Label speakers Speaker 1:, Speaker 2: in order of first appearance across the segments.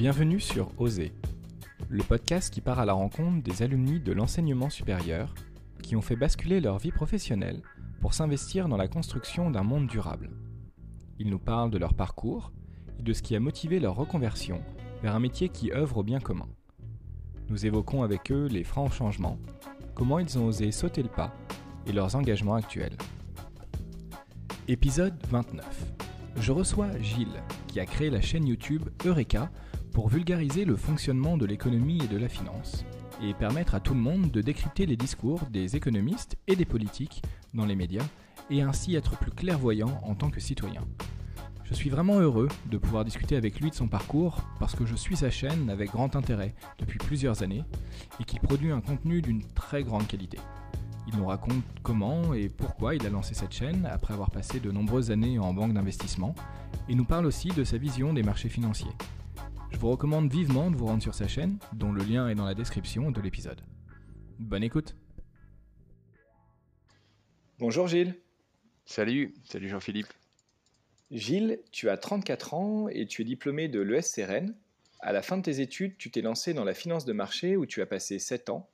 Speaker 1: Bienvenue sur Oser, le podcast qui part à la rencontre des alumni de l'enseignement supérieur qui ont fait basculer leur vie professionnelle pour s'investir dans la construction d'un monde durable. Ils nous parlent de leur parcours et de ce qui a motivé leur reconversion vers un métier qui œuvre au bien commun. Nous évoquons avec eux les francs changements, comment ils ont osé sauter le pas et leurs engagements actuels. Épisode 29. Je reçois Gilles, qui a créé la chaîne YouTube Eureka pour vulgariser le fonctionnement de l'économie et de la finance, et permettre à tout le monde de décrypter les discours des économistes et des politiques dans les médias, et ainsi être plus clairvoyant en tant que citoyen. Je suis vraiment heureux de pouvoir discuter avec lui de son parcours parce que je suis sa chaîne avec grand intérêt depuis plusieurs années et qu'il produit un contenu d'une très grande qualité. Il nous raconte comment et pourquoi il a lancé cette chaîne après avoir passé de nombreuses années en banque d'investissement et nous parle aussi de sa vision des marchés financiers. Je vous recommande vivement de vous rendre sur sa chaîne, dont le lien est dans la description de l'épisode. Bonne écoute Bonjour Gilles
Speaker 2: Salut, salut Jean-Philippe.
Speaker 1: Gilles, tu as 34 ans et tu es diplômé de l'ESCRN. À la fin de tes études, tu t'es lancé dans la finance de marché où tu as passé 7 ans.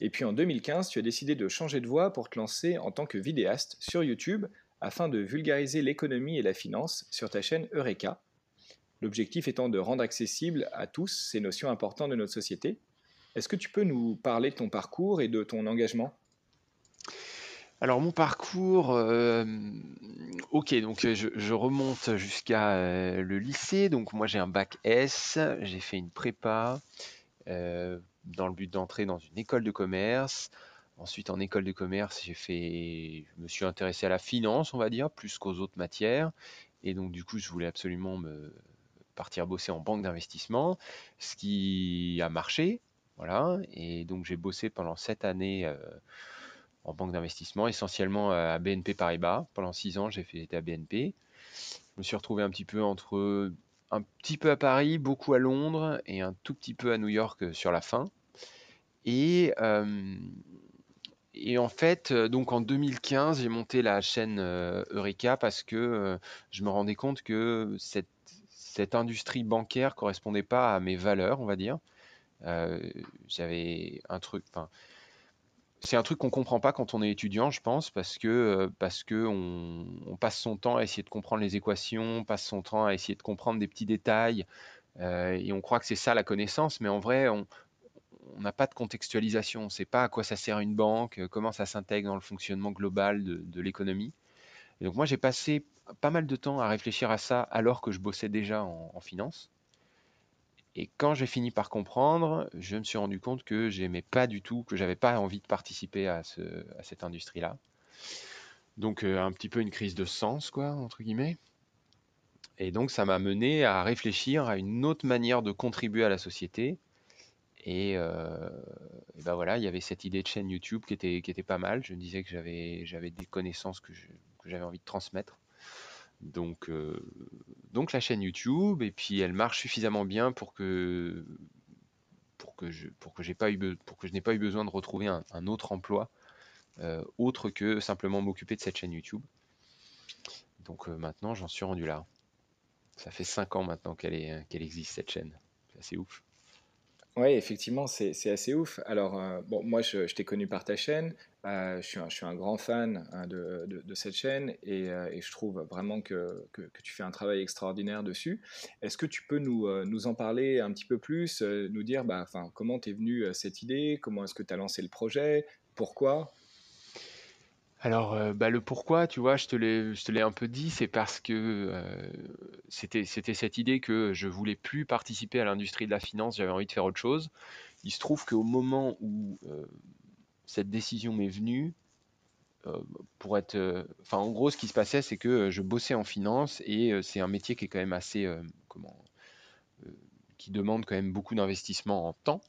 Speaker 1: Et puis en 2015, tu as décidé de changer de voie pour te lancer en tant que vidéaste sur YouTube afin de vulgariser l'économie et la finance sur ta chaîne Eureka. L'objectif étant de rendre accessible à tous ces notions importantes de notre société. Est-ce que tu peux nous parler de ton parcours et de ton engagement?
Speaker 2: Alors mon parcours, euh, ok, donc je, remonte jusqu'à euh, le lycée. Donc moi j'ai un bac S, j'ai fait une prépa euh, dans le but d'entrer dans une école de commerce. Ensuite en école de commerce, j'ai fait, je me suis intéressé à la finance, on va dire, plus qu'aux autres matières. Et donc du coup, je voulais absolument me partir bosser en banque d'investissement, ce qui a marché, voilà. Et donc j'ai bossé pendant sept années en banque d'investissement, essentiellement euh, à BNP Paribas. Pendant six ans, j'ai été à BNP. Je me suis retrouvé un petit peu entre un petit peu à Paris, beaucoup à Londres et un tout petit peu à New York euh, sur la fin. Et, euh, et en fait, donc en 2015, j'ai monté la chaîne Eureka parce que je me rendais compte que cette, cette industrie bancaire correspondait pas à mes valeurs, on va dire. J'avais un truc, c'est un truc qu'on comprend pas quand on est étudiant, je pense, parce que, euh, parce que on, passe son temps à essayer de comprendre les équations, on passe son temps à essayer de comprendre des petits détails, euh, et on croit que c'est ça la connaissance, mais en vrai, on n'a pas de contextualisation, on ne sait pas à quoi ça sert une banque, euh, comment ça s'intègre dans le fonctionnement global de, l'économie. Et donc moi, j'ai passé pas mal de temps à réfléchir à ça alors que je bossais déjà en finance. Et quand j'ai fini par comprendre, je me suis rendu compte que j'aimais pas du tout, que j'avais pas envie de participer à, ce, à cette industrie-là. Donc euh, un petit peu une crise de sens, quoi, entre guillemets. Et donc ça m'a mené à réfléchir à une autre manière de contribuer à la société. Et, euh, ben voilà, il y avait cette idée de chaîne YouTube qui était, qui était pas mal. Je me disais que j'avais, des connaissances que, que j'avais envie de transmettre. Donc, euh, donc la chaîne YouTube, et puis elle marche suffisamment bien pour que pour que je pour que j'ai pas eu pour que je n'ai pas eu besoin de retrouver un, autre emploi euh, autre que simplement m'occuper de cette chaîne YouTube. Donc euh, maintenant j'en suis rendu là. Ça fait 5 ans maintenant qu'elle qu'elle existe cette chaîne. C'est assez ouf.
Speaker 1: Oui, effectivement, c'est assez ouf. Alors, bon, moi, je, t'ai connu par ta chaîne. Euh, je, suis un, grand fan hein, de, cette chaîne et, euh, je trouve vraiment que, tu fais un travail extraordinaire dessus. Est-ce que tu peux nous, euh, en parler un petit peu plus, nous dire bah, comment t'es venu cette idée, comment est-ce que tu as lancé le projet, pourquoi?
Speaker 2: Alors, bah, le pourquoi, tu vois, je te l'ai un peu dit, c'est parce que c'était cette idée que je voulais plus participer à l'industrie de la finance, j'avais envie de faire autre chose. Il se trouve qu'au moment où cette décision m'est venue euh, pour être. Euh, en gros, ce qui se passait, c'est que euh, je bossais en finance et c'est un métier qui est quand même assez. comment qui demande quand même beaucoup d'investissement en temps.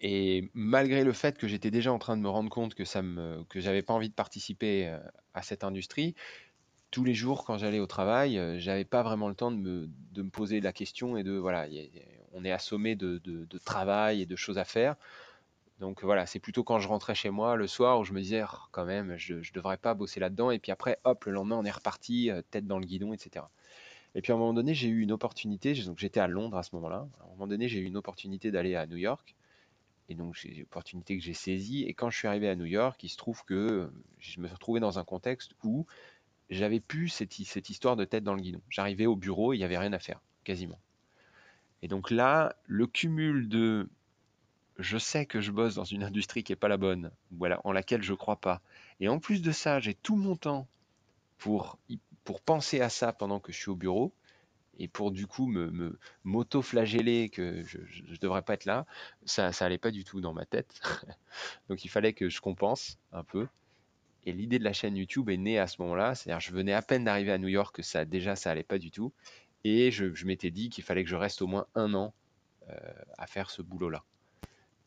Speaker 2: Et malgré le fait que j'étais déjà en train de me rendre compte que ça que j'avais pas envie de participer à cette industrie, tous les jours quand j'allais au travail, j'avais pas vraiment le temps de me, de me, poser la question et de voilà, on est assommé de, de, travail et de choses à faire. Donc voilà, c'est plutôt quand je rentrais chez moi le soir où je me disais oh, quand même, je ne devrais pas bosser là-dedans. Et puis après, hop, le lendemain, on est reparti, euh, tête dans le guidon, etc. Et puis à un moment donné, j'ai eu une opportunité, donc j'étais à Londres à ce moment-là. À un moment donné, j'ai eu une opportunité d'aller à New York. Et donc, j'ai une opportunité que j'ai saisie. Et quand je suis arrivé à New York, il se trouve que je me suis retrouvé dans un contexte où j'avais plus cette, histoire de tête dans le guidon. J'arrivais au bureau il n'y avait rien à faire, quasiment. Et donc là, le cumul de je sais que je bosse dans une industrie qui n'est pas la bonne, voilà, en laquelle je ne crois pas. Et en plus de ça, j'ai tout mon temps pour, pour penser à ça pendant que je suis au bureau et pour du coup me m'auto-flageller que je ne devrais pas être là, ça ça pas du tout dans ma tête. Donc il fallait que je compense un peu. Et l'idée de la chaîne YouTube est née à ce moment-là. C'est-à-dire je venais à peine d'arriver à New York que ça déjà ça allait pas du tout. Et je, m'étais dit qu'il fallait que je reste au moins un an euh, à faire ce boulot-là.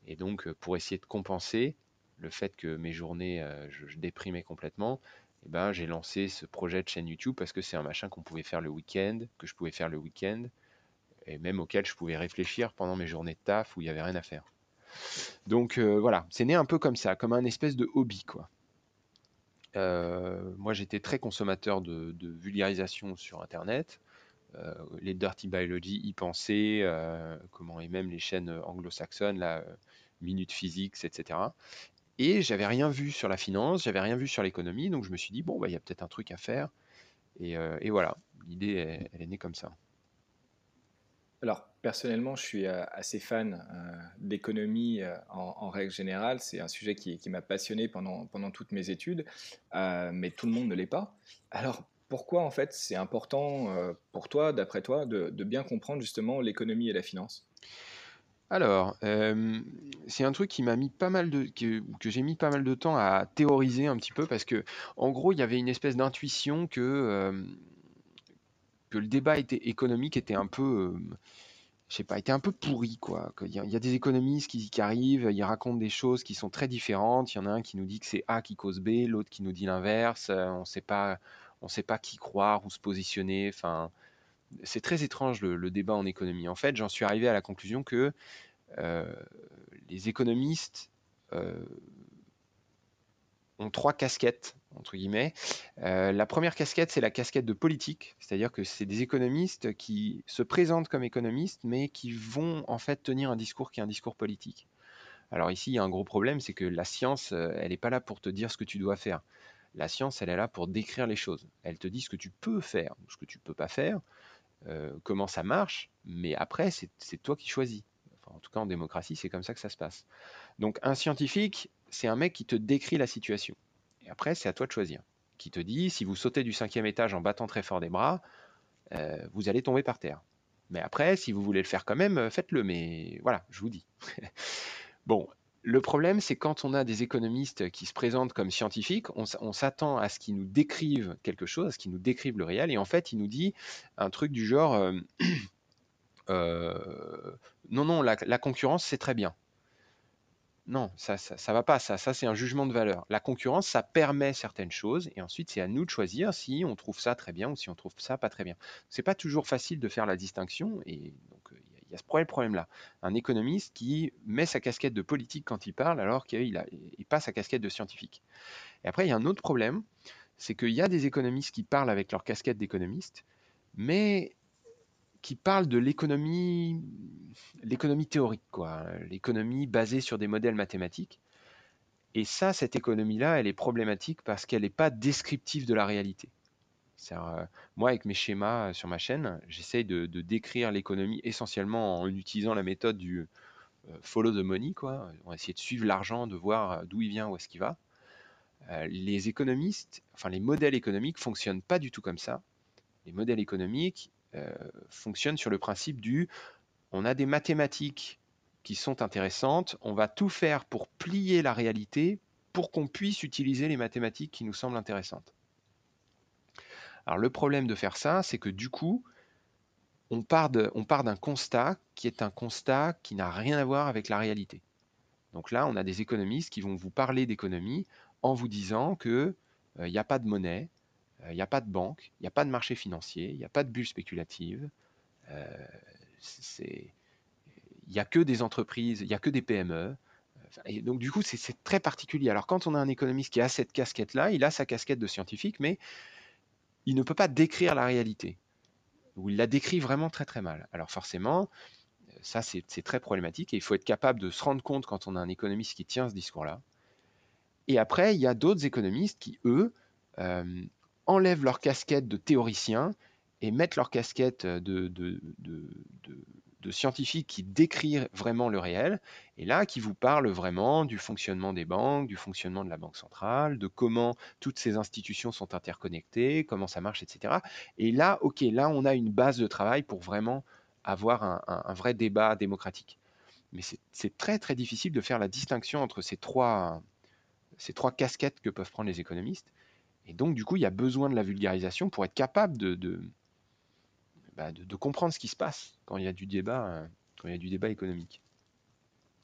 Speaker 2: Et donc, euh, pour essayer de compenser le fait que mes journées, euh, je, déprimais complètement, eh ben, j'ai lancé ce projet de chaîne YouTube parce que c'est un machin qu'on pouvait faire le week-end, que je pouvais faire le week-end, et même auquel je pouvais réfléchir pendant mes journées de taf où il n'y avait rien à faire. Donc voilà, c'est né un peu comme ça, comme un espèce de hobby, quoi. moi, j'étais très consommateur de, vulgarisation sur Internet. Euh, les Dirty Biology y pensaient, euh, comment, et même les chaînes anglo-saxonnes, la euh, Minute Physics, etc. Et j'avais rien vu sur la finance, j'avais rien vu sur l'économie, donc je me suis dit, bon, bah, il y a peut-être un truc à faire. Et, voilà, l'idée, elle, est née comme ça.
Speaker 1: Alors, personnellement, je suis assez fan d'économie en, règle générale. C'est un sujet qui, m'a passionné pendant, toutes mes études, mais tout le monde ne l'est pas. Alors, pourquoi en fait c'est important euh, pour toi, d'après toi, de, bien comprendre justement l'économie et la finance?
Speaker 2: Alors, euh, c'est un truc qui m'a mis pas mal de que, j'ai mis pas mal de temps à théoriser un petit peu parce que en gros il y avait une espèce d'intuition que euh, le débat était économique était un peu je sais pas, était un peu pourri, quoi. Il y, a, des économistes qui, arrivent, ils racontent des choses qui sont très différentes. Il y en a un qui nous dit que c'est A qui cause B, l'autre qui nous dit l'inverse. on ne sait pas, on sait pas qui croire ou se positionner. Enfin, c'est très étrange le, débat en économie. En fait, j'en suis arrivé à la conclusion que euh, les économistes euh, ont trois casquettes, entre guillemets. Euh, la première casquette, c'est la casquette de politique, c'est-à-dire que c'est des économistes qui se présentent comme économistes, mais qui vont en fait tenir un discours qui est un discours politique. Alors ici, il y a un gros problème, c'est que la science, elle n'est pas là pour te dire ce que tu dois faire. La science, elle est là pour décrire les choses. Elle te dit ce que tu peux faire, ce que tu ne peux pas faire, euh, comment ça marche, mais après, c'est toi qui choisis. en tout cas, en démocratie, c'est comme ça que ça se passe. Donc, un scientifique, c'est un mec qui te décrit la situation. Et après, c'est à toi de choisir. Qui te dit, si vous sautez du cinquième étage en battant très fort des bras, euh, vous allez tomber par terre. Mais après, si vous voulez le faire quand même, euh, faites-le. Mais voilà, je vous dis. bon, le problème, c'est quand on a des économistes qui se présentent comme scientifiques, on, s'attend à ce qu'ils nous décrivent quelque chose, à ce qu'ils nous décrivent le réel, et en fait, il nous dit un truc du genre euh, euh, non, non, la, concurrence, c'est très bien. Non, ça, ça, va pas, ça, ça c'est un jugement de valeur. La concurrence, ça permet certaines choses, et ensuite c'est à nous de choisir si on trouve ça très bien ou si on trouve ça pas très bien. C'est pas toujours facile de faire la distinction, y a ce problème-là. Un économiste qui met sa casquette de politique quand il parle alors qu'il a, il pas sa casquette de scientifique. Et après, il y a un autre problème, c'est qu'il y a des économistes qui parlent avec leur casquette d'économiste, mais qui parlent de l'économie, l'économie théorique, quoi, l'économie basée sur des modèles mathématiques. Et ça, cette économie-là, elle est problématique parce qu'elle n'est pas descriptive de la réalité. Euh, moi, avec mes schémas euh, sur ma chaîne, j'essaye de, décrire l'économie essentiellement en utilisant la méthode du euh, follow the money. Quoi. On va essayer de suivre l'argent, de voir d'où il vient, où est-ce qu'il va. les économistes, enfin les modèles économiques fonctionnent pas du tout comme ça. Les modèles économiques fonctionnent sur le principe du on a des mathématiques qui sont intéressantes, on va tout faire pour plier la réalité pour qu'on puisse utiliser les mathématiques qui nous semblent intéressantes. Alors le problème de faire ça, c'est que du coup, on part d'un constat qui est un constat qui n'a rien à voir avec la réalité. Donc là, on a des économistes qui vont vous parler d'économie en vous disant qu'il n'y euh, a pas de monnaie, il euh, n'y a pas de banque, il n'y a pas de marché financier, il n'y a pas de bulle spéculative, euh, il n'y a que des entreprises, il n'y a que des PME. Et donc du coup, c'est très particulier. Alors quand on a un économiste qui a cette casquette-là, il a sa casquette de scientifique, mais il ne peut pas décrire la réalité. où il la décrit vraiment très très mal. Alors forcément, ça c'est très problématique et il faut être capable de se rendre compte quand on a un économiste qui tient ce discours-là. Et après, il y a d'autres économistes qui, eux, euh, enlèvent leur casquette de théoricien et mettent leur casquette de, de, scientifiques qui décrivent vraiment le réel, et là, qui vous parlent vraiment du fonctionnement des banques, du fonctionnement de la Banque centrale, de comment toutes ces institutions sont interconnectées, comment ça marche, etc. Et là, ok, là, on a une base de travail pour vraiment avoir un, vrai débat démocratique. Mais c'est très, très difficile de faire la distinction entre ces trois, ces trois casquettes que peuvent prendre les économistes. Et donc, du coup, il y a besoin de la vulgarisation pour être capable de, de, bah, comprendre ce qui se passe quand il y a du débat, euh, quand il y a du débat économique.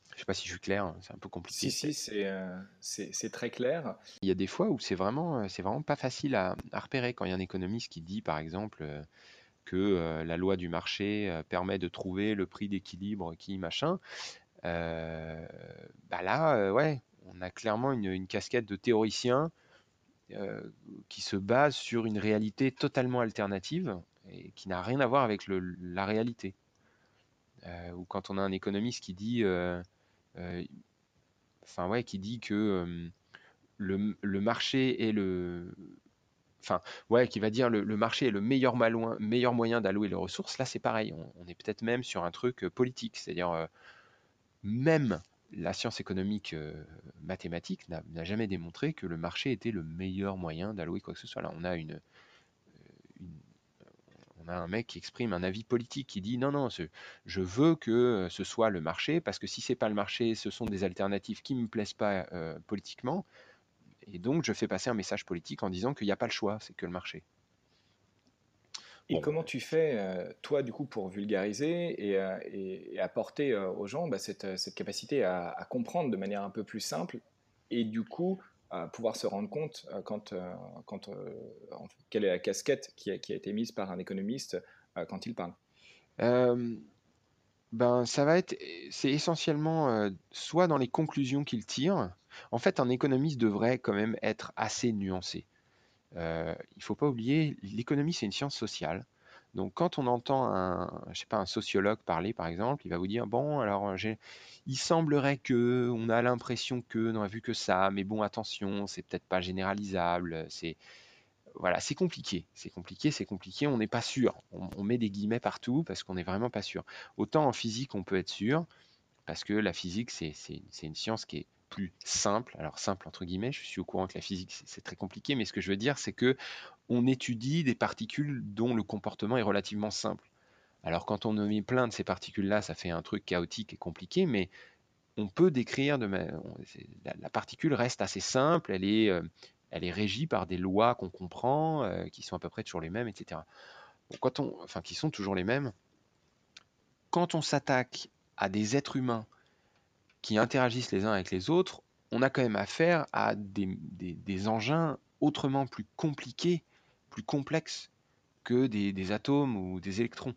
Speaker 2: Je ne sais pas si je suis clair, c'est un peu compliqué.
Speaker 1: Si, si, euh, c'est très clair.
Speaker 2: Il y a des fois où c'est vraiment, euh, vraiment pas facile à, repérer. Quand il y a un économiste qui dit, par exemple, que la loi du marché permet de trouver le prix d'équilibre qui machin, bah là, ouais, on a clairement une, casquette de théoricien euh, qui se base sur une réalité totalement alternative qui n'a rien à voir avec la réalité. Euh, ou quand on a un économiste qui dit, euh, enfin ouais, qui dit que le, marché est le, enfin ouais, qui va dire le, marché est le meilleur, meilleur moyen d'allouer les ressources. Là, c'est pareil. On, est peut-être même sur un truc politique, c'est-à-dire même la science économique euh, mathématique n'a jamais démontré que le marché était le meilleur moyen d'allouer quoi que ce soit. Là, on a une, euh, on a un mec qui exprime un avis politique qui dit non non, je veux que euh, ce soit le marché parce que si c'est pas le marché, ce sont des alternatives qui me plaisent pas politiquement. Et donc je fais passer un message politique en disant qu'il n'y a pas le choix, c'est que le marché.
Speaker 1: Et comment tu fais, euh, toi, du coup, pour vulgariser et, euh, apporter euh, aux gens bah, cette, capacité à, comprendre de manière un peu plus simple et du coup pouvoir se rendre compte quand, quand quelle est la casquette qui a, été mise par un économiste quand il parle
Speaker 2: ben, ça va être, c'est essentiellement soit dans les conclusions qu'il tire. En fait, un économiste devrait quand même être assez nuancé. Euh, il ne faut pas oublier, l'économie, c'est une science sociale. Donc, quand on entend un, je sais pas, un sociologue parler, par exemple, il va vous dire bon, alors il semblerait que, on a l'impression que, on a vu que ça, mais bon, attention, c'est peut-être pas généralisable. C'est voilà, c'est compliqué, c'est compliqué, c'est compliqué. On n'est pas sûr. On, met des guillemets partout parce qu'on n'est vraiment pas sûr. Autant en physique, on peut être sûr parce que la physique, c'est une science qui est plus simple. Alors simple entre guillemets, je suis au courant que la physique c'est très compliqué, mais ce que je veux dire c'est que on étudie des particules dont le comportement est relativement simple. Alors quand on en met plein de ces particules-là, ça fait un truc chaotique et compliqué, mais on peut décrire de la, particule reste assez simple, elle est, euh, elle est régie par des lois qu'on comprend, euh, qui sont à peu près toujours les mêmes, etc. quand on, enfin, qui sont toujours les mêmes. Quand on s'attaque à des êtres humains qui interagissent les uns avec les autres, on a quand même affaire à des, engins autrement plus compliqués, plus complexes que des, atomes ou des électrons.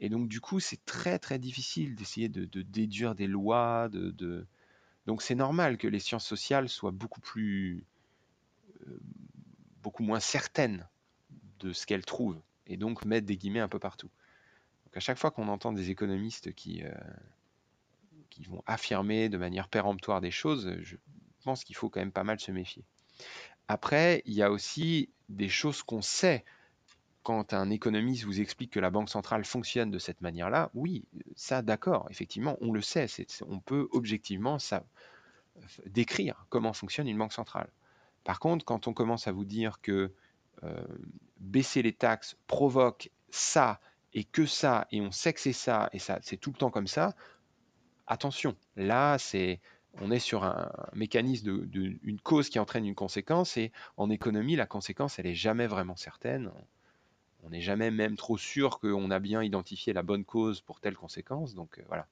Speaker 2: Et donc du coup, c'est très très difficile d'essayer de, déduire des lois. De, Donc c'est normal que les sciences sociales soient beaucoup plus, euh, beaucoup moins certaines de ce qu'elles trouvent, et donc mettent des guillemets un peu partout. Donc à chaque fois qu'on entend des économistes qui, euh, qui vont affirmer de manière péremptoire des choses, je pense qu'il faut quand même pas mal se méfier. Après, il y a aussi des choses qu'on sait. Quand un économiste vous explique que la Banque centrale fonctionne de cette manière-là, oui, ça d'accord, effectivement, on le sait. on peut objectivement décrire comment fonctionne une banque centrale. Par contre, quand on commence à vous dire que euh, baisser les taxes provoque ça et que ça, et on sait que c'est ça, et ça, c'est tout le temps comme ça, attention, là, c'est on est sur un mécanisme de, une cause qui entraîne une conséquence et en économie, la conséquence, elle est jamais vraiment certaine. On n'est jamais même trop sûr qu'on a bien identifié la bonne cause pour telle conséquence. Donc euh, voilà.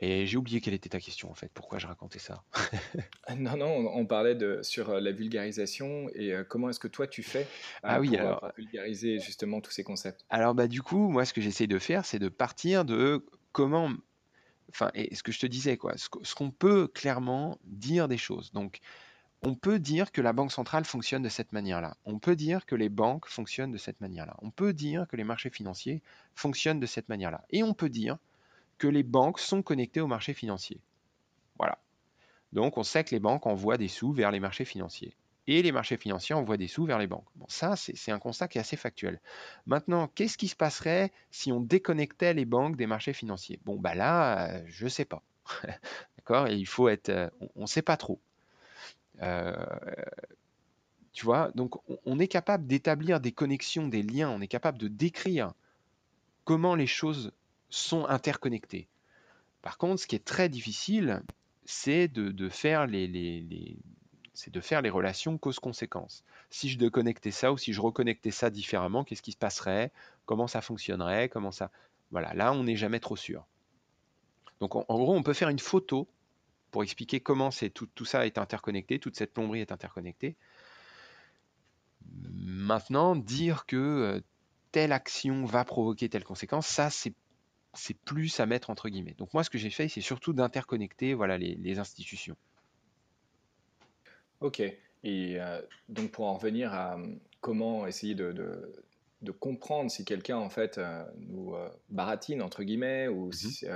Speaker 2: Et j'ai oublié quelle était ta question en fait. Pourquoi je racontais ça?
Speaker 1: Non, non, on, parlait de, sur euh, la vulgarisation et euh, comment est-ce que toi tu fais ah oui, alors, vulgariser justement tous ces concepts?
Speaker 2: Alors bah du coup, moi ce que j'essaie de faire, c'est de partir de comment, enfin, et ce que je te disais, quoi, ce, qu'on peut clairement dire des choses. Donc, on peut dire que la Banque centrale fonctionne de cette manière-là. On peut dire que les banques fonctionnent de cette manière-là. On peut dire que les marchés financiers fonctionnent de cette manière-là. Et on peut dire que les banques sont connectées aux marchés financiers. Voilà. Donc on sait que les banques envoient des sous vers les marchés financiers. Et les marchés financiers envoient des sous vers les banques. Bon, ça, c'est un constat qui est assez factuel. Maintenant, qu'est-ce qui se passerait si on déconnectait les banques des marchés financiers? Bon, bah là, euh, je ne sais pas. D'accord? Il faut être. Euh, on ne sait pas trop. Euh, tu vois, donc on, est capable d'établir des connexions, des liens, on est capable de décrire comment les choses sont interconnectées. Par contre, ce qui est très difficile, c'est de, faire les, c'est de faire les relations cause-conséquence. Si je déconnectais ça ou si je reconnectais ça différemment, qu'est-ce qui se passerait? Comment ça fonctionnerait? Comment ça? Voilà, là on n'est jamais trop sûr. Donc en, gros, on peut faire une photo pour expliquer comment tout, ça est interconnecté, toute cette plomberie est interconnectée. Maintenant, dire que euh, telle action va provoquer telle conséquence, ça c'est c'est plus à mettre entre guillemets. Donc moi, ce que j'ai fait, c'est surtout d'interconnecter voilà, les, institutions.
Speaker 1: Ok. Et euh, donc pour en revenir à hum, comment essayer de, de, comprendre si quelqu'un en fait euh, nous baratine entre guillemets ou mmh si,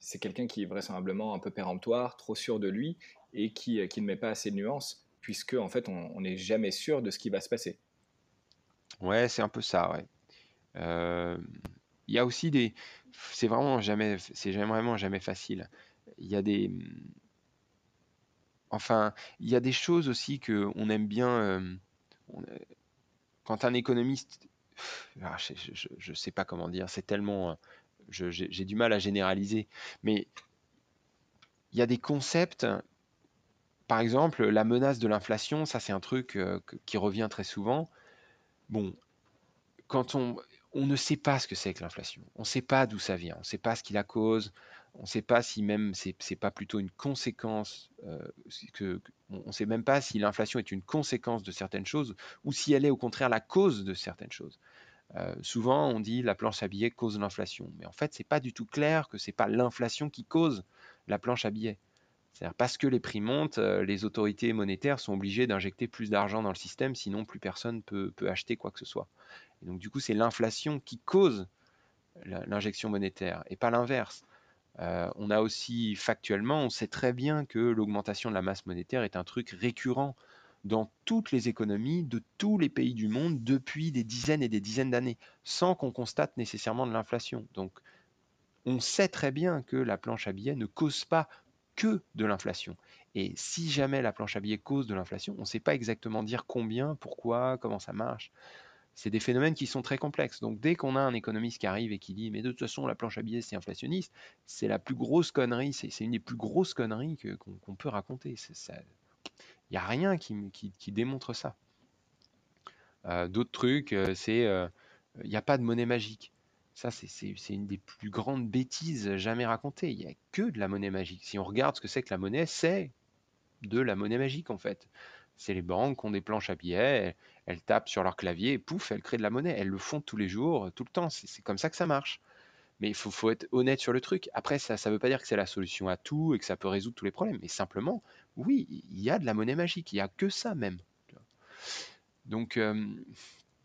Speaker 1: c'est quelqu'un qui est vraisemblablement un peu péremptoire, trop sûr de lui et qui, euh, qui ne met pas assez de nuances, puisque en fait on n'est jamais sûr de ce qui va se passer.
Speaker 2: Ouais, c'est un peu ça, ouais. Euh, il y a aussi des, c'est vraiment jamais, c'est vraiment jamais facile. Il y a des, enfin, il y a des choses aussi que on aime bien. Quand un économiste, ah, je ne sais pas comment dire, c'est tellement j'ai du mal à généraliser, mais il y a des concepts, par exemple, la menace de l'inflation, ça c'est un truc qui revient très souvent. Bon, quand on, on ne sait pas ce que c'est que l'inflation, on ne sait pas d'où ça vient, on ne sait pas ce qui la cause, on ne sait pas si même c'est pas plutôt une conséquence, euh, on ne sait même pas si l'inflation est une conséquence de certaines choses ou si elle est au contraire la cause de certaines choses. Euh, souvent, on dit la planche à billets cause l'inflation, mais en fait, c'est pas du tout clair que c'est pas l'inflation qui cause la planche à billets. C'est-à-dire parce que les prix montent, euh, les autorités monétaires sont obligées d'injecter plus d'argent dans le système, sinon plus personne peut, peut acheter quoi que ce soit. Et donc du coup, c'est l'inflation qui cause l'injection monétaire et pas l'inverse. Euh, on a aussi factuellement, on sait très bien que l'augmentation de la masse monétaire est un truc récurrent dans toutes les économies de tous les pays du monde depuis des dizaines et des dizaines d'années, sans qu'on constate nécessairement de l'inflation. Donc, on sait très bien que la planche à billets ne cause pas que de l'inflation. Et si jamais la planche à billets cause de l'inflation, on ne sait pas exactement dire combien, pourquoi, comment ça marche. C'est des phénomènes qui sont très complexes. Donc dès qu'on a un économiste qui arrive et qui dit mais de toute façon la planche à billets c'est inflationniste, c'est la plus grosse connerie, c'est une des plus grosses conneries qu'on peut raconter. Il n'y a rien qui, démontre ça. Euh, d'autres trucs, euh, c'est euh, il n'y a pas de monnaie magique. Ça, c'est une des plus grandes bêtises jamais racontées. Il n'y a que de la monnaie magique. Si on regarde ce que c'est que la monnaie, c'est de la monnaie magique en fait. C'est les banques qui ont des planches à billets, elles, tapent sur leur clavier et pouf, elles créent de la monnaie. Elles le font tous les jours, tout le temps. C'est comme ça que ça marche. Mais il faut, faut, être honnête sur le truc. Après, ça ne veut pas dire que c'est la solution à tout et que ça peut résoudre tous les problèmes. Mais simplement, oui, il y a de la monnaie magique. Il n'y a que ça même. Donc, euh,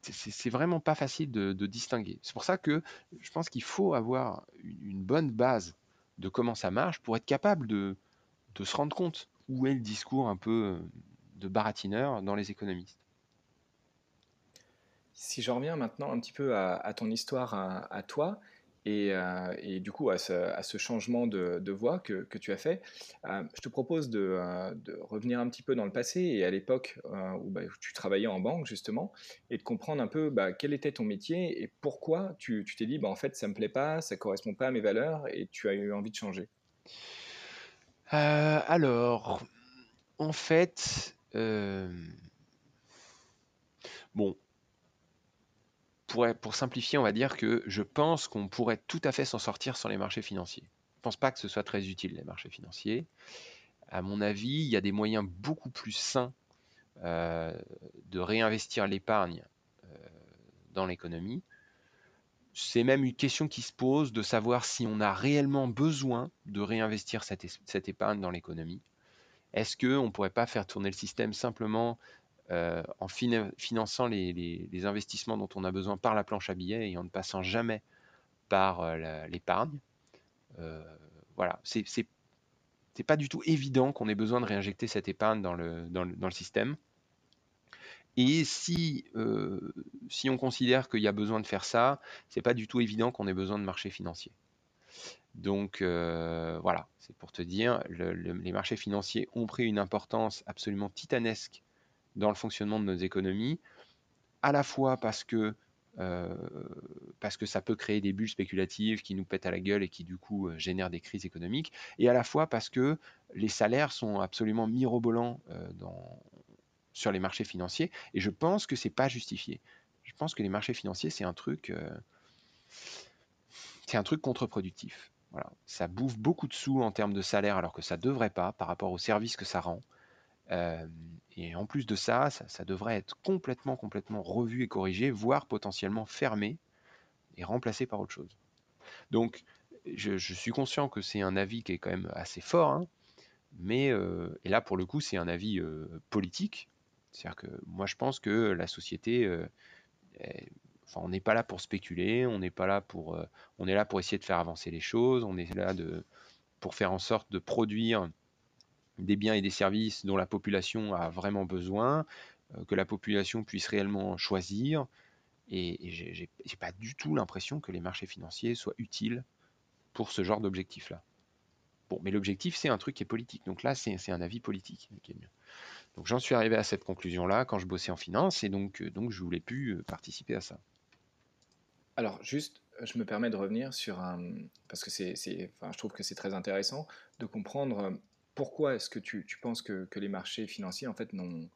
Speaker 2: c'est vraiment pas facile de, distinguer. C'est pour ça que je pense qu'il faut avoir une, bonne base de comment ça marche pour être capable de, se rendre compte où est le discours un peu euh, de baratineur dans les économistes.
Speaker 1: Si je reviens maintenant un petit peu à, ton histoire à toi, euh, et, du coup, à ce, changement de, voix que, tu as fait, euh, je te propose euh, de, revenir un petit peu dans le passé et à l'époque où bah, tu travaillais en banque, justement, et de comprendre un peu bah, quel était ton métier et pourquoi tu t'es dit, bah, en fait, ça ne me plaît pas, ça ne correspond pas à mes valeurs et tu as eu envie de changer.
Speaker 2: alors, en fait, bon, pour, simplifier, on va dire que je pense qu'on pourrait tout à fait s'en sortir sans les marchés financiers. Je ne pense pas que ce soit très utile, les marchés financiers. À mon avis, il y a des moyens beaucoup plus sains euh, de réinvestir l'épargne euh, dans l'économie. C'est même une question qui se pose de savoir si on a réellement besoin de réinvestir cette épargne dans l'économie. Est-ce qu'on ne pourrait pas faire tourner le système simplement en finançant les, investissements dont on a besoin par la planche à billets et en ne passant jamais par l'épargne Voilà, c'est pas du tout évident qu'on ait besoin de réinjecter cette épargne dans le, système. Et si, euh, si on considère qu'il y a besoin de faire ça, c'est pas du tout évident qu'on ait besoin de marchés financiers. Donc euh, voilà, c'est pour te dire, les marchés financiers ont pris une importance absolument titanesque dans le fonctionnement de nos économies, à la fois parce que euh, parce que ça peut créer des bulles spéculatives qui nous pètent à la gueule et qui du coup euh, génèrent des crises économiques, et à la fois parce que les salaires sont absolument mirobolants sur les marchés financiers, et je pense que c'est pas justifié. Je pense que les marchés financiers, c'est un truc, c'est un truc contre-productif. Voilà. Ça bouffe beaucoup de sous en termes de salaire alors que ça devrait pas par rapport au service que ça rend. Et en plus de ça, ça, devrait être complètement, complètement revu et corrigé, voire potentiellement fermé et remplacé par autre chose. Donc, je, suis conscient que c'est un avis qui est quand même assez fort, hein, mais euh, et là pour le coup, c'est un avis euh, politique. C'est-à-dire que moi, je pense que la société, euh, on n'est pas là pour spéculer, on n'est pas là pour, on est là pour essayer de faire avancer les choses, on est là pour faire en sorte de produire des biens et des services dont la population a vraiment besoin, euh, que la population puisse réellement choisir. Et, et j'ai pas du tout l'impression que les marchés financiers soient utiles pour ce genre d'objectif-là. Bon, mais l'objectif, c'est un truc qui est politique. Donc là, c'est un avis politique Donc j'en suis arrivé à cette conclusion-là quand je bossais en finance, et donc, euh, donc je voulais plus euh, participer à ça.
Speaker 1: Alors, juste, je me permets de revenir sur un. Parce que c'est, enfin, je trouve que c'est très intéressant de comprendre pourquoi est-ce que tu, penses que, les marchés financiers en fait n'ont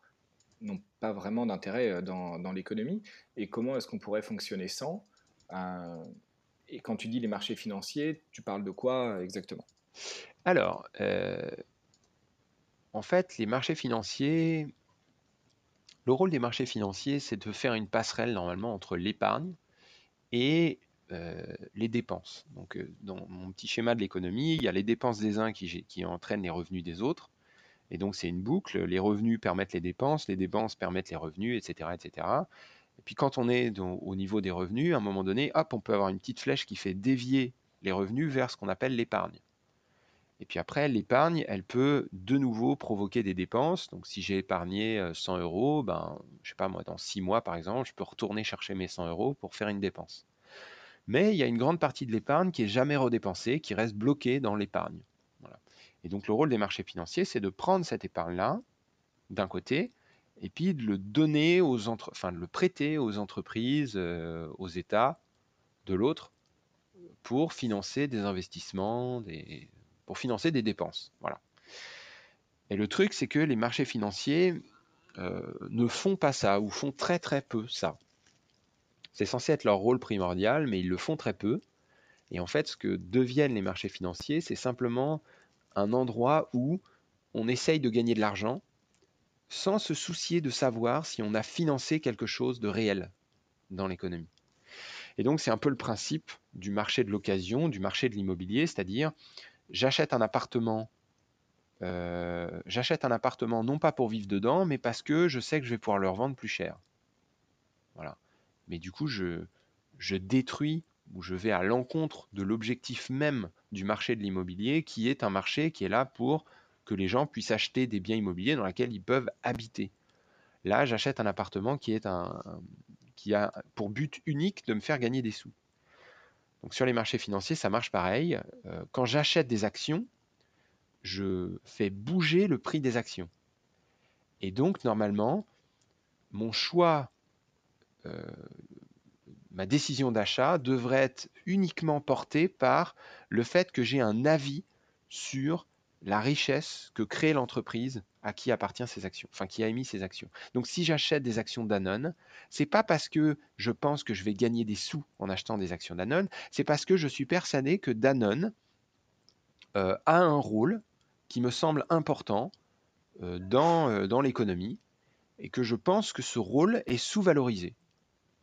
Speaker 1: pas vraiment d'intérêt euh, dans, l'économie et comment est-ce qu'on pourrait fonctionner sans euh, Et quand tu dis les marchés financiers, tu parles de quoi exactement?
Speaker 2: Alors, euh, en fait, les marchés financiers, le rôle des marchés financiers, c'est de faire une passerelle normalement entre l'épargne et euh, les dépenses. Donc, euh, dans mon petit schéma de l'économie, il y a les dépenses des uns qui, entraînent les revenus des autres. Et donc, c'est une boucle. Les revenus permettent les dépenses, les dépenses permettent les revenus, etc. etc. Et puis, quand on est au niveau des revenus, à un moment donné, hop, on peut avoir une petite flèche qui fait dévier les revenus vers ce qu'on appelle l'épargne. Et puis après, l'épargne, elle peut de nouveau provoquer des dépenses. Donc si j'ai épargné 100 euh, euros, ben, je sais pas moi, dans 6 mois par exemple, je peux retourner chercher mes 100 euros pour faire une dépense mais il y a une grande partie de l'épargne qui est jamais redépensée, qui reste bloquée dans l'épargne. Et donc le rôle des marchés financiers, c'est de prendre cette épargne-là, d'un côté, et puis de le donner aux entre... enfin de le prêter aux entreprises, euh, aux États, de l'autre, pour financer des investissements, des... pour financer des dépenses. Voilà. Et le truc, c'est que les marchés financiers euh, ne font pas ça, ou font très très peu ça. C'est censé être leur rôle primordial, mais ils le font très peu. Et en fait, ce que deviennent les marchés financiers, c'est simplement un endroit où on essaye de gagner de l'argent sans se soucier de savoir si on a financé quelque chose de réel dans l'économie. Et donc c'est un peu le principe du marché de l'occasion, du marché de l'immobilier, c'est-à-dire j'achète un appartement, euh, j'achète un appartement non pas pour vivre dedans, mais parce que je sais que je vais pouvoir le revendre plus cher. Voilà mais du coup, je, je détruis ou je vais à l'encontre de l'objectif même du marché de l'immobilier, qui est un marché qui est là pour que les gens puissent acheter des biens immobiliers dans lesquels ils peuvent habiter. Là, j'achète un appartement qui, est un, qui a pour but unique de me faire gagner des sous. Donc sur les marchés financiers, ça marche pareil. Euh, quand j'achète des actions, je fais bouger le prix des actions. Et donc, normalement, mon choix euh, ma décision d'achat devrait être uniquement portée par le fait que j'ai un avis sur la richesse que crée l'entreprise à qui appartient ces actions, enfin qui a émis ces actions. Donc si j'achète des actions Danone, c'est pas parce que je pense que je vais gagner des sous en achetant des actions Danone, c'est parce que je suis persuadé que Danone euh, a un rôle qui me semble important euh, dans, dans l'économie et que je pense que ce rôle est sous-valorisé.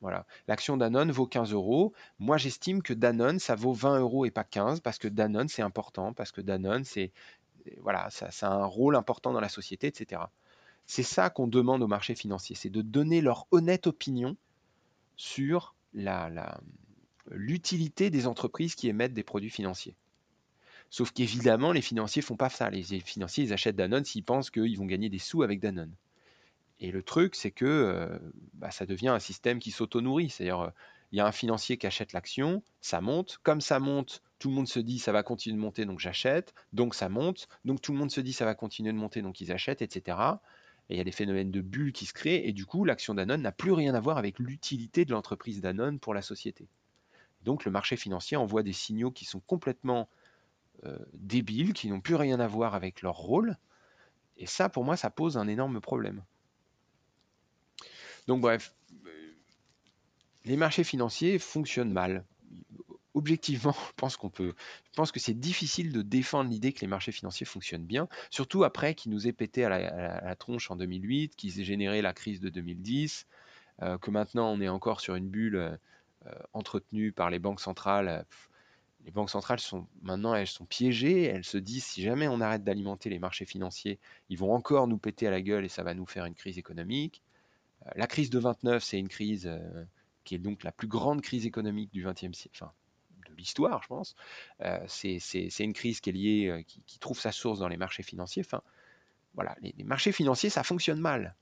Speaker 2: Voilà. L'action Danone vaut 15 euros. Moi, j'estime que Danone, ça vaut 20 euros et pas 15 parce que Danone, c'est important, parce que Danone, c'est voilà, ça, a un rôle important dans la société, etc. C'est ça qu'on demande aux marchés financiers, c'est de donner leur honnête opinion sur l'utilité des entreprises qui émettent des produits financiers. Sauf qu'évidemment, les financiers font pas ça. Les financiers, ils achètent Danone s'ils pensent qu'ils vont gagner des sous avec Danone. Et le truc, c'est que euh, bah, ça devient un système qui s'auto-nourrit. C'est-à-dire, euh, il y a un financier qui achète l'action, ça monte. Comme ça monte, tout le monde se dit ça va continuer de monter, donc j'achète. Donc ça monte. Donc tout le monde se dit ça va continuer de monter, donc ils achètent, etc. Et il y a des phénomènes de bulles qui se créent. Et du coup, l'action Danone n'a plus rien à voir avec l'utilité de l'entreprise Danone pour la société. Donc le marché financier envoie des signaux qui sont complètement euh, débiles, qui n'ont plus rien à voir avec leur rôle. Et ça, pour moi, ça pose un énorme problème. Donc bref, euh, les marchés financiers fonctionnent mal. Objectivement, je pense qu'on peut, je pense que c'est difficile de défendre l'idée que les marchés financiers fonctionnent bien, surtout après qu'ils nous aient pété à la, tronche en 2008, qu'ils aient généré la crise de 2010, euh, que maintenant on est encore sur une bulle euh, entretenue par les banques centrales. Les banques centrales sont maintenant elles sont piégées, elles se disent si jamais on arrête d'alimenter les marchés financiers, ils vont encore nous péter à la gueule et ça va nous faire une crise économique. Euh, la crise de 29, c'est une crise euh, qui est donc la plus grande crise économique du 20e siècle, l'histoire, je pense. Euh, c'est une crise qui est liée, qui, trouve sa source dans les marchés financiers. Enfin, voilà, les, marchés financiers, ça fonctionne mal.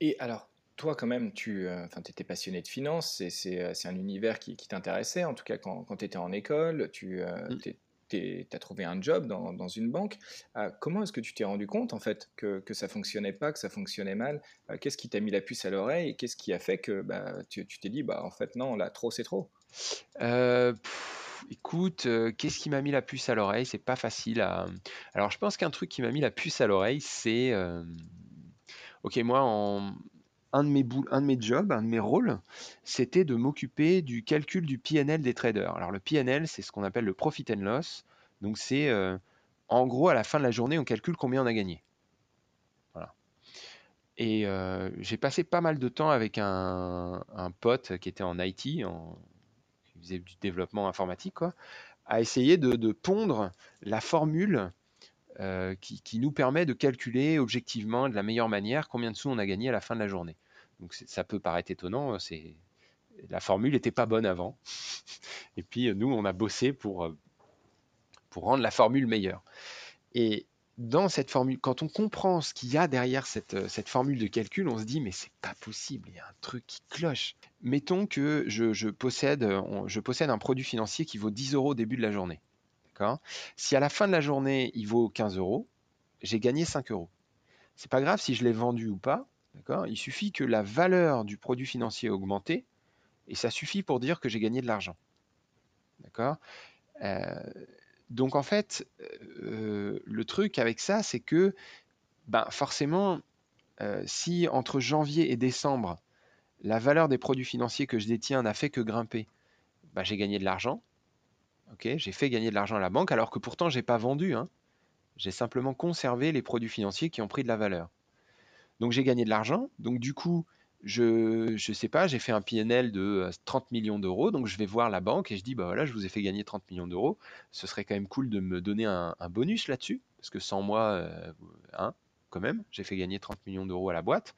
Speaker 1: Et alors, toi, quand même, tu enfin, étais passionné de finance, c'est un univers qui, t'intéressait, en tout cas quand, tu étais en école, tu mmh tu as trouvé un job dans, une banque. Euh, comment est-ce que tu t'es rendu compte en fait que, que ça fonctionnait pas, que ça fonctionnait mal? Euh, Qu'est-ce qui t'a mis la puce à l'oreille et qu'est-ce qui a fait que bah, tu t'es dit bah en fait non là trop c'est trop?
Speaker 2: Euh, Écoute, qu'est-ce qui m'a mis la puce à l'oreille? C'est pas facile. Alors je pense qu'un truc qui m'a mis la puce à l'oreille, c'est ok moi en un de, mes un de mes jobs, un de mes rôles, c'était de m'occuper du calcul du PNL des traders. Alors le PNL, c'est ce qu'on appelle le profit and loss. Donc c'est euh, en gros à la fin de la journée, on calcule combien on a gagné. Voilà. Et euh, j'ai passé pas mal de temps avec un, pote qui était en IT, qui faisait du développement informatique, à essayer de, pondre la formule euh, qui, nous permet de calculer objectivement de la meilleure manière combien de sous on a gagné à la fin de la journée. Donc ça peut paraître étonnant, c'est la formule n'était pas bonne avant. Et puis nous, on a bossé pour, euh, pour rendre la formule meilleure. Et dans cette formule, quand on comprend ce qu'il y a derrière cette, euh, cette, formule de calcul, on se dit mais c'est pas possible, il y a un truc qui cloche. Mettons que je, possède, je possède un produit financier qui vaut 10 euros au début de la journée. Si à la fin de la journée il vaut 15 euros, j'ai gagné 5 euros. C'est pas grave si je l'ai vendu ou pas, il suffit que la valeur du produit financier ait augmenté et ça suffit pour dire que j'ai gagné de l'argent. Euh, Donc en fait, euh, le truc avec ça, c'est que ben, forcément, euh, si entre janvier et décembre, la valeur des produits financiers que je détiens n'a fait que grimper, ben, j'ai gagné de l'argent. J'ai fait gagner de l'argent à la banque, alors que pourtant, je n'ai pas vendu. Hein. J'ai simplement conservé les produits financiers qui ont pris de la valeur. Donc j'ai gagné de l'argent. Donc du coup, je ne sais pas, j'ai fait un PNL de 30 euh, millions d'euros. Donc je vais voir la banque et je dis, bah voilà, je vous ai fait gagner 30 millions d'euros. Ce serait quand même cool de me donner un, bonus là-dessus. Parce que sans moi, euh, hein, quand même, j'ai fait gagner 30 millions d'euros à la boîte.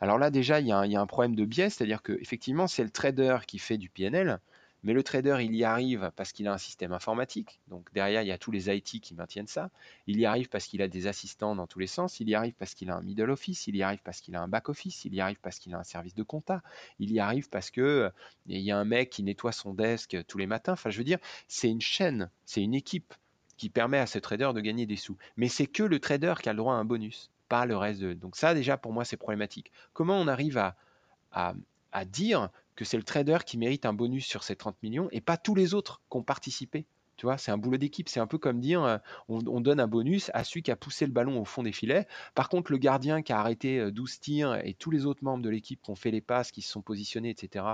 Speaker 2: Alors là, déjà, il y, y, a un problème de biais, c'est-à-dire qu'effectivement, c'est le trader qui fait du PNL. Mais le trader, il y arrive parce qu'il a un système informatique. Donc derrière, il y a tous les IT qui maintiennent ça. Il y arrive parce qu'il a des assistants dans tous les sens. Il y arrive parce qu'il a un middle office. Il y arrive parce qu'il a un back office. Il y arrive parce qu'il a un service de compta. Il y arrive parce que euh, il y a un mec qui nettoie son desk tous les matins. Enfin, je veux dire, c'est une chaîne, c'est une équipe qui permet à ce trader de gagner des sous. Mais c'est que le trader qui a le droit à un bonus, pas le reste de. Donc ça, déjà, pour moi, c'est problématique. Comment on arrive à, dire que c'est le trader qui mérite un bonus sur ces 30 millions et pas tous les autres qui ont participé. Tu vois, c'est un boulot d'équipe. C'est un peu comme dire euh, on, donne un bonus à celui qui a poussé le ballon au fond des filets. Par contre, le gardien qui a arrêté 12 euh, tirs et tous les autres membres de l'équipe qui ont fait les passes, qui se sont positionnés, etc.,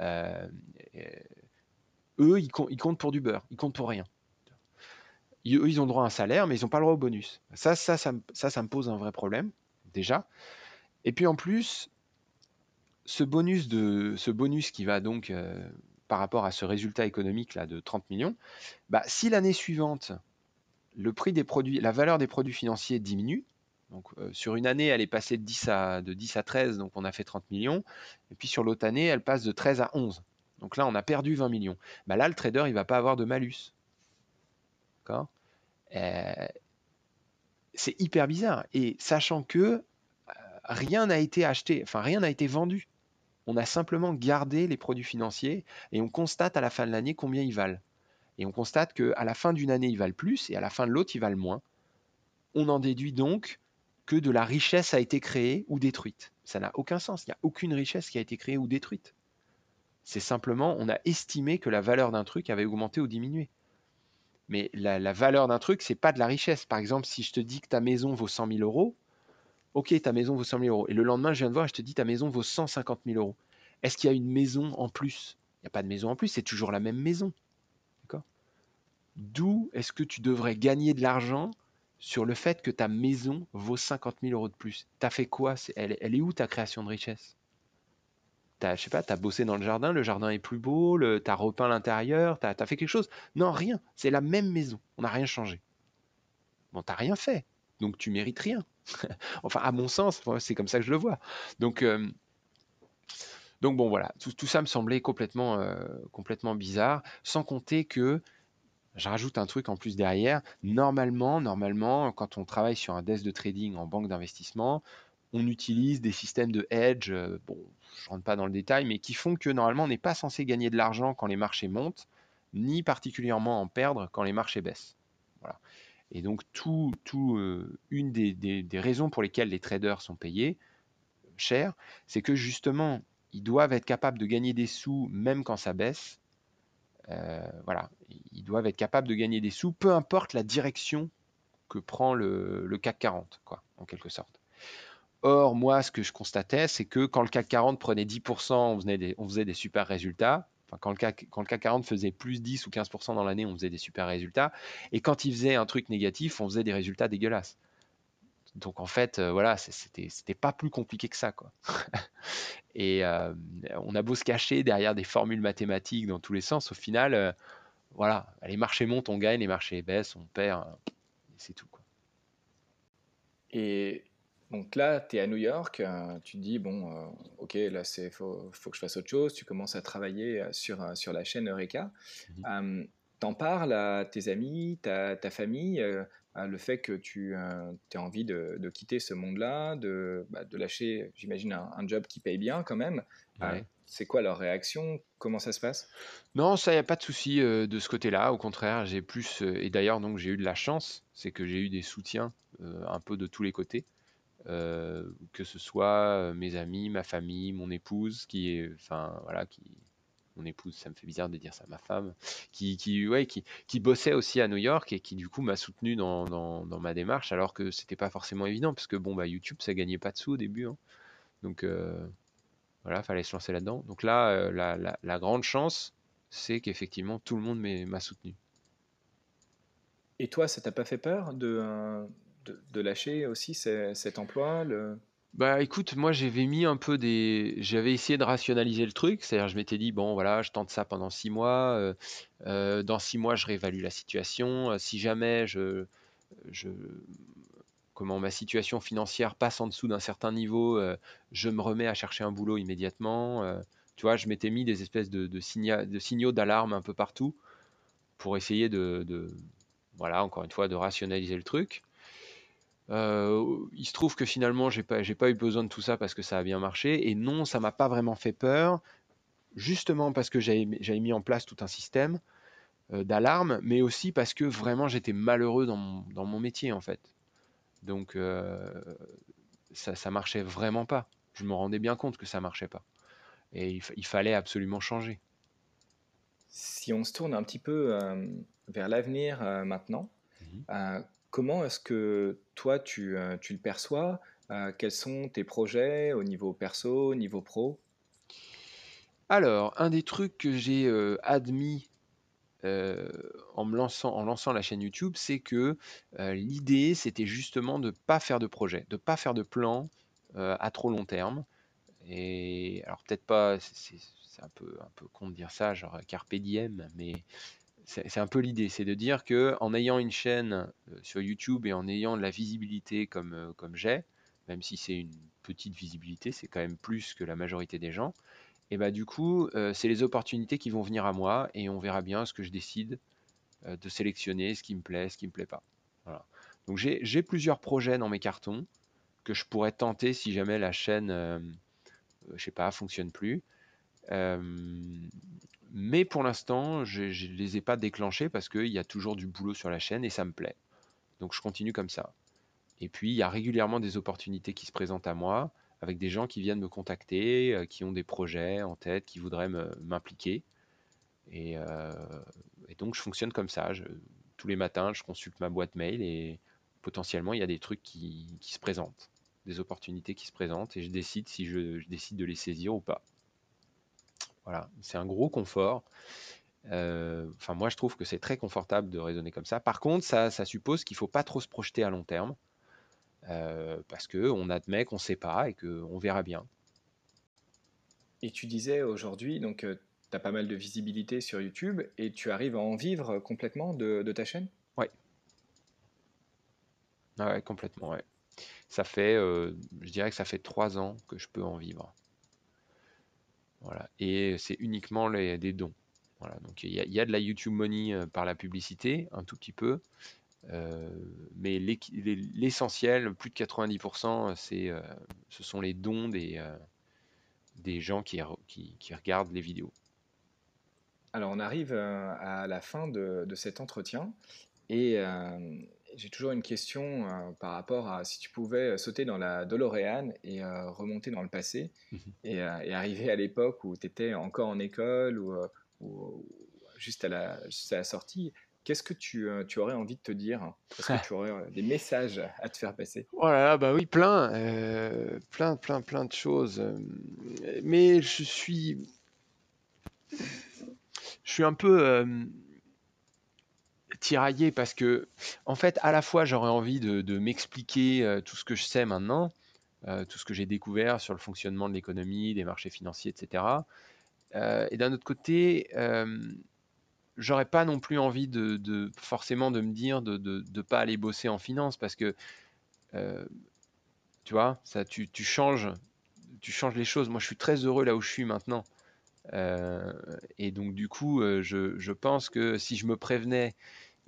Speaker 2: euh, eux, ils, comptent pour du beurre. Ils comptent pour rien. eux, ils ont droit à un salaire, mais ils n'ont pas le droit au bonus. Ça ça, ça, ça, ça me pose un vrai problème, déjà. Et puis en plus, ce bonus, de, ce bonus qui va donc euh, par rapport à ce résultat économique là de 30 millions, bah, si l'année suivante, le prix des produits, la valeur des produits financiers diminue. Donc, euh, sur une année, elle est passée de 10, à, de 10 à 13, donc on a fait 30 millions. Et puis sur l'autre année, elle passe de 13 à 11. Donc là, on a perdu 20 millions. Bah là, le trader, il va pas avoir de malus. D'accord? Euh, C'est hyper bizarre. Et sachant que rien n'a été acheté, enfin rien n'a été vendu. On a simplement gardé les produits financiers et on constate à la fin de l'année combien ils valent. Et on constate qu'à la fin d'une année, ils valent plus et à la fin de l'autre, ils valent moins. On en déduit donc que de la richesse a été créée ou détruite. Ça n'a aucun sens. Il n'y a aucune richesse qui a été créée ou détruite. C'est simplement, on a estimé que la valeur d'un truc avait augmenté ou diminué. Mais la, valeur d'un truc, c'est pas de la richesse. Par exemple, si je te dis que ta maison vaut 100 000 euros, ok, ta maison vaut 100 000 euros. Et le lendemain, je viens de voir et je te dis ta maison vaut 150 000 euros. Est-ce qu'il y a une maison en plus? Il n'y a pas de maison en plus, c'est toujours la même maison. D'accord? D'où est-ce que tu devrais gagner de l'argent sur le fait que ta maison vaut 50 000 euros de plus? Tu as fait quoi? Elle, est où ta création de richesse? T'as, je sais pas, tu as bossé dans le jardin, le jardin est plus beau, tu as repeint l'intérieur, tu as, fait quelque chose? Non, rien. C'est la même maison. On n'a rien changé. Bon, tu rien fait. Donc tu mérites rien. enfin, à mon sens, c'est comme ça que je le vois. Donc, euh, bon, voilà. Tout, ça me semblait complètement, euh, complètement bizarre. Sans compter que, je rajoute un truc en plus derrière. Normalement, normalement, quand on travaille sur un desk de trading en banque d'investissement, on utilise des systèmes de hedge, euh, bon, je ne rentre pas dans le détail, mais qui font que normalement on n'est pas censé gagner de l'argent quand les marchés montent, ni particulièrement en perdre quand les marchés baissent. Voilà. Et donc, euh, une des, raisons pour lesquelles les traders sont payés cher, c'est que justement, ils doivent être capables de gagner des sous même quand ça baisse. Euh, voilà, ils doivent être capables de gagner des sous, peu importe la direction que prend le, CAC 40, quoi, en quelque sorte. Or, moi, ce que je constatais, c'est que quand le CAC 40 prenait 10%, on faisait des, on faisait des super résultats. Quand, le CAC, quand le CAC 40 faisait plus 10 ou 15% dans l'année, on faisait des super résultats. Et quand il faisait un truc négatif, on faisait des résultats dégueulasses. Donc en fait, euh, voilà, c'était, pas plus compliqué que ça, quoi. et euh, on a beau se cacher derrière des formules mathématiques dans tous les sens, au final, euh, voilà, les marchés montent, on gagne, les marchés baissent, on perd, c'est tout, quoi.
Speaker 1: Et donc là, tu es à New York, euh, tu te dis, bon, euh, ok, là, il faut, faut, que je fasse autre chose. Tu commences à travailler euh, sur, sur la chaîne Eureka. Mmh. T'en parles à tes amis, ta, ta famille, le fait que tu as envie de, de quitter ce monde-là, de, bah, de lâcher, j'imagine, un, job qui paye bien quand même. c'est quoi leur réaction? Comment ça se passe?
Speaker 2: Non, ça, il n'y a pas de souci de ce côté-là. Au contraire, j'ai plus, et d'ailleurs, donc j'ai eu de la chance, c'est que j'ai eu des soutiens un peu de tous les côtés. Euh, que ce soit euh, mes amis, ma famille, mon épouse, qui est, enfin voilà, qui, mon épouse, ça me fait bizarre de dire ça, ma femme, qui, qui, ouais, qui, qui bossait aussi à New York et qui du coup m'a soutenu dans, dans, ma démarche, alors que c'était pas forcément évident, parce que bon, bah, YouTube, ça gagnait pas de sous au début, hein. donc euh, voilà, fallait se lancer là-dedans. Donc là, la, la, la, grande chance, c'est qu'effectivement tout le monde m'a soutenu.
Speaker 1: Et toi, ça t'a pas fait peur de, de, lâcher aussi cet emploi.
Speaker 2: Bah écoute, moi j'avais mis un peu des. J'avais essayé de rationaliser le truc, c'est-à-dire je m'étais dit, bon voilà, je tente ça pendant six mois, euh, euh, dans six mois je réévalue la situation, euh, si jamais je, je, comment ma situation financière passe en dessous d'un certain niveau, je me remets à chercher un boulot immédiatement. tu vois, je m'étais mis des espèces de, de, de signaux d'alarme un peu partout pour essayer de, voilà, encore une fois, de rationaliser le truc. Euh, il se trouve que finalement, j'ai pas, j'ai pas eu besoin de tout ça parce que ça a bien marché. Et non, ça m'a pas vraiment fait peur, justement parce que j'avais, mis en place tout un système euh, d'alarme, mais aussi parce que vraiment j'étais malheureux dans mon, métier en fait. Donc euh, ça, ça marchait vraiment pas. Je me rendais bien compte que ça marchait pas. Et il, fallait absolument changer.
Speaker 1: Si on se tourne un petit peu vers l'avenir maintenant, mmh Comment est-ce que toi, tu, euh, le perçois euh, Quels sont tes projets au niveau perso, au niveau pro?
Speaker 2: Alors, un des trucs que j'ai euh, admis en lançant la chaîne YouTube, c'est que l'idée, c'était justement de ne pas faire de projet, de ne pas faire de plan à trop long terme. Et alors peut-être pas, c'est un peu, un peu con de dire ça, genre carpe diem, mais c'est un peu l'idée, c'est de dire que en ayant une chaîne sur YouTube et en ayant de la visibilité comme, comme j'ai, même si c'est une petite visibilité, c'est quand même plus que la majorité des gens, et bah du coup, c'est les opportunités qui vont venir à moi et on verra bien ce que je décide de sélectionner, ce qui me plaît, ce qui me plaît pas. Donc j'ai plusieurs projets dans mes cartons que je pourrais tenter si jamais la chaîne, je sais pas, fonctionne plus. Mais pour l'instant, je ne les ai pas déclenchés parce qu'il y a toujours du boulot sur la chaîne et ça me plaît. Donc je continue comme ça. Et puis, il y a régulièrement des opportunités qui se présentent à moi avec des gens qui viennent me contacter, euh, qui ont des projets en tête, qui voudraient m'impliquer. Euh, et, donc, je fonctionne comme ça. tous les matins, je consulte ma boîte mail et potentiellement, il y a des trucs qui, se présentent, des opportunités qui se présentent et je décide si je, décide de les saisir ou pas. Voilà, c'est un gros confort. Euh, enfin, moi, je trouve que c'est très confortable de raisonner comme ça. Par contre, ça, ça suppose qu'il ne faut pas trop se projeter à long terme. Euh, parce qu'on admet qu'on ne sait pas et qu'on verra bien.
Speaker 1: Et tu disais aujourd'hui, donc euh, tu as pas mal de visibilité sur YouTube et tu arrives à en vivre complètement de, ta chaîne?
Speaker 2: Oui. Ah ouais, complètement, ouais. Ça fait, je dirais que ça fait trois ans que je peux en vivre. Et c'est uniquement des dons. Donc il y, a de la YouTube Money par la publicité, un tout petit peu. Euh, mais l'essentiel, plus de 90%, c'est, euh, ce sont les dons des, euh, des gens qui, qui, regardent les vidéos.
Speaker 1: Alors on arrive à la fin de, de cet entretien et j'ai toujours une question par rapport à si tu pouvais sauter dans la DeLorean et remonter dans le passé mmh et, arriver à l'époque où tu étais encore en école ou, ou juste, à la, juste à la sortie, Qu'est-ce que tu, euh, tu, aurais envie de te dire? Est-ce que tu aurais euh, des messages à te faire passer?
Speaker 2: Voilà, oh bah oui, plein, euh, plein, plein, plein de choses. Mais je suis, je suis un peu tiraillé parce que, en fait, à la fois, j'aurais envie de, m'expliquer tout ce que je sais maintenant, tout ce que j'ai découvert sur le fonctionnement de l'économie, des marchés financiers, etc. et d'un autre côté, j'aurais pas non plus envie de, forcément de me dire de ne pas aller bosser en finance parce que euh, tu vois, ça, tu, changes, tu changes les choses. Moi, je suis très heureux là où je suis maintenant. Euh, et donc, du coup, euh, je, pense que si je me prévenais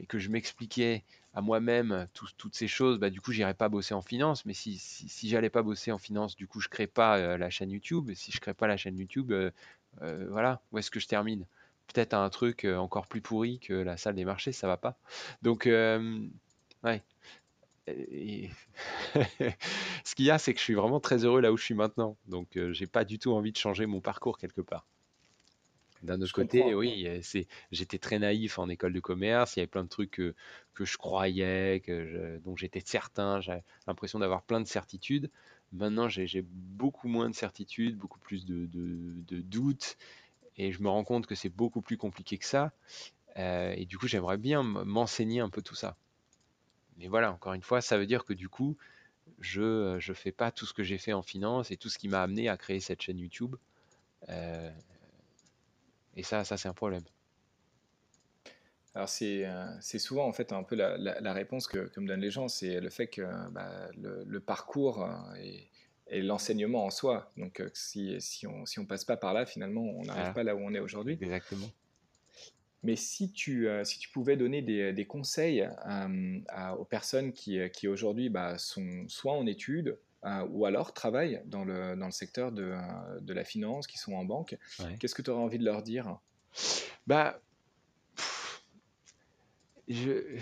Speaker 2: et que je m'expliquais à moi-même toutes ces choses, bah, du coup, j'irais pas bosser en finance. Mais si, si, si j'allais pas bosser en finance, du coup, je crée pas la chaîne YouTube. Si je crée pas la chaîne YouTube, voilà, où est-ce que je termine? Peut-être un truc euh, encore plus pourri que la salle des marchés, ça va pas. Donc, euh, ouais. ce qu'il y a, c'est que je suis vraiment très heureux là où je suis maintenant. Donc, euh, j'ai pas du tout envie de changer mon parcours quelque part. D'un autre côté, oui, c'est, j'étais très naïf en école de commerce. Il y avait plein de trucs que, que je croyais, que dont j'étais certain. J'avais l'impression d'avoir plein de certitudes. Maintenant, j'ai, beaucoup moins de certitudes, beaucoup plus de, de, de doutes et je me rends compte que c'est beaucoup plus compliqué que ça. Euh, et du coup, j'aimerais bien m'enseigner un peu tout ça. Mais voilà, encore une fois, ça veut dire que du coup, je ne fais pas tout ce que j'ai fait en finance et tout ce qui m'a amené à créer cette chaîne YouTube. Euh, et ça, ça c'est un problème.
Speaker 1: Alors c'est euh, souvent en fait un peu la, la, réponse que, que, me donnent les gens, c'est le fait que bah, le, le, parcours est, et l'enseignement en soi. Donc euh, si, si on si on passe pas par là, finalement, on n'arrive pas là où on est aujourd'hui.
Speaker 2: Exactement.
Speaker 1: Mais si tu, euh, si tu pouvais donner des, des conseils euh, aux personnes qui, qui aujourd'hui bah, sont soit en études ou alors travaillent dans le, dans le secteur de, de la finance, qui sont en banque, qu'est-ce que tu aurais envie de leur dire?
Speaker 2: Bah, je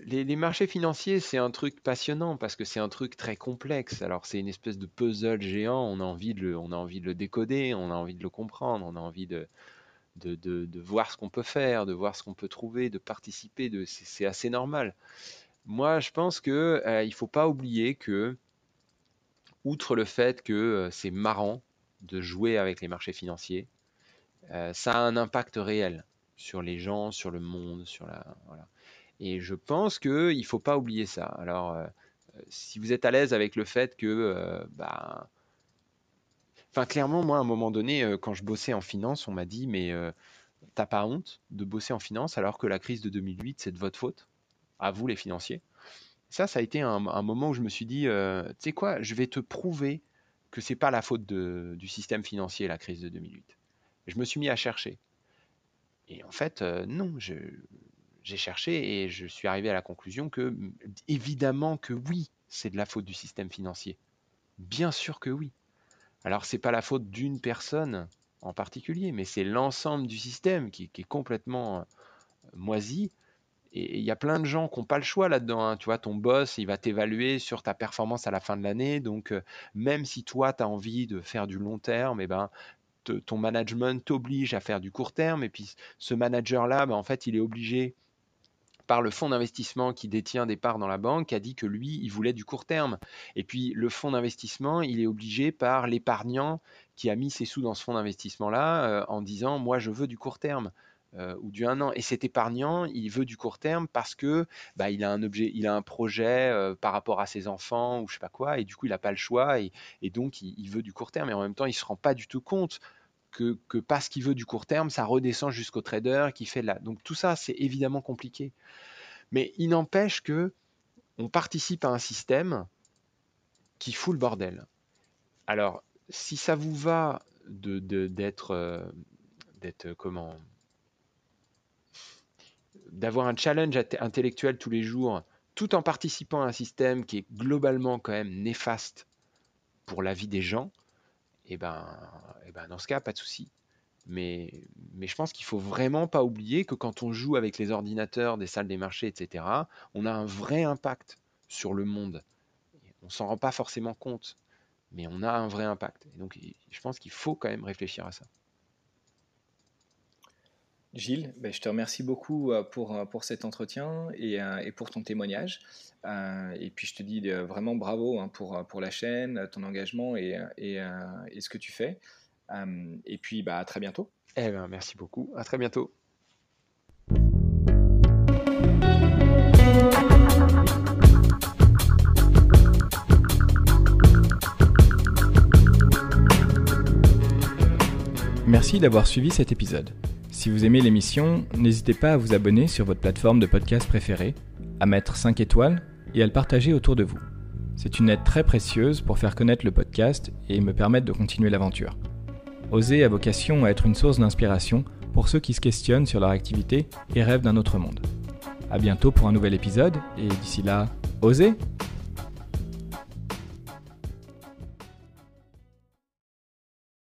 Speaker 2: les, marchés financiers, c'est un truc passionnant parce que c'est un truc très complexe. Alors, c'est une espèce de puzzle géant. On a envie de le, on a envie de le décoder, on a envie de le comprendre, on a envie de, de, voir ce qu'on peut faire, de voir ce qu'on peut trouver, de participer. De, c'est, assez normal. Moi, je pense que euh, il faut pas oublier que, outre le fait que euh, c'est marrant de jouer avec les marchés financiers, euh, ça a un impact réel sur les gens, sur le monde, sur la. Et je pense qu'il ne faut pas oublier ça. Alors, euh, si vous êtes à l'aise avec le fait que, bah, enfin, clairement, moi, à un moment donné, quand je bossais en finance, on m'a dit, mais t'as pas honte de bosser en finance alors que la crise de 2008, c'est de votre faute, à vous les financiers. Ça, ça a été un, moment où je me suis dit, euh, tu sais quoi, je vais te prouver que c'est pas la faute du système financier, la crise de 2008. je me suis mis à chercher. Et en fait, euh, non, j'ai cherché et je suis arrivé à la conclusion que, évidemment que oui, c'est de la faute du système financier. Bien sûr que oui. Alors, c'est pas la faute d'une personne en particulier, mais c'est l'ensemble du système qui, est complètement euh, moisi. Il y a plein de gens qui n'ont pas le choix là-dedans. Hein. Tu vois, ton boss, il va t'évaluer sur ta performance à la fin de l'année. Donc, euh, même si toi, tu as envie de faire du long terme, eh ben, ton management t'oblige à faire du court terme. Et puis, ce manager-là, ben, en fait, il est obligé par le fonds d'investissement qui détient des parts dans la banque, a dit que lui, il voulait du court terme. Et puis le fonds d'investissement, il est obligé par l'épargnant qui a mis ses sous dans ce fonds d'investissement-là euh, en disant, moi, je veux du court terme. Euh, ou du un an. Et cet épargnant, il veut du court terme parce que bah, il a un objet, il a un projet euh, par rapport à ses enfants ou je sais pas quoi, et du coup il n'a pas le choix et, donc il, veut du court terme. Et en même temps, il se rend pas du tout compte que, parce qu'il veut du court terme, ça redescend jusqu'au trader qui fait là. Donc tout ça, c'est évidemment compliqué. Mais il n'empêche que on participe à un système qui fout le bordel. Alors, si ça vous va d'être de, d'être comment d'avoir un challenge intellectuel tous les jours, tout en participant à un système qui est globalement quand même néfaste pour la vie des gens, et eh ben, et eh ben dans ce cas, pas de souci. Mais, mais je pense qu'il faut vraiment pas oublier que quand on joue avec les ordinateurs des salles des marchés, etc., on a un vrai impact sur le monde. On s'en rend pas forcément compte, mais on a un vrai impact. Et donc, je pense qu'il faut quand même réfléchir à ça.
Speaker 1: Gilles, ben, je te remercie beaucoup euh, pour, euh, pour cet entretien et, euh, et pour ton témoignage. et puis je te dis vraiment bravo hein, pour, pour la chaîne, ton engagement et, et, et ce que tu fais. et puis bah, à très bientôt.
Speaker 2: Eh ben, merci beaucoup. À très bientôt.
Speaker 1: Merci d'avoir suivi cet épisode. Si vous aimez l'émission, n'hésitez pas à vous abonner sur votre plateforme de podcast préférée, à mettre 5 étoiles et à le partager autour de vous. C'est une aide très précieuse pour faire connaître le podcast et me permettre de continuer l'aventure. Oser a vocation à être une source d'inspiration pour ceux qui se questionnent sur leur activité et rêvent d'un autre monde. A bientôt pour un nouvel épisode et d'ici là, osez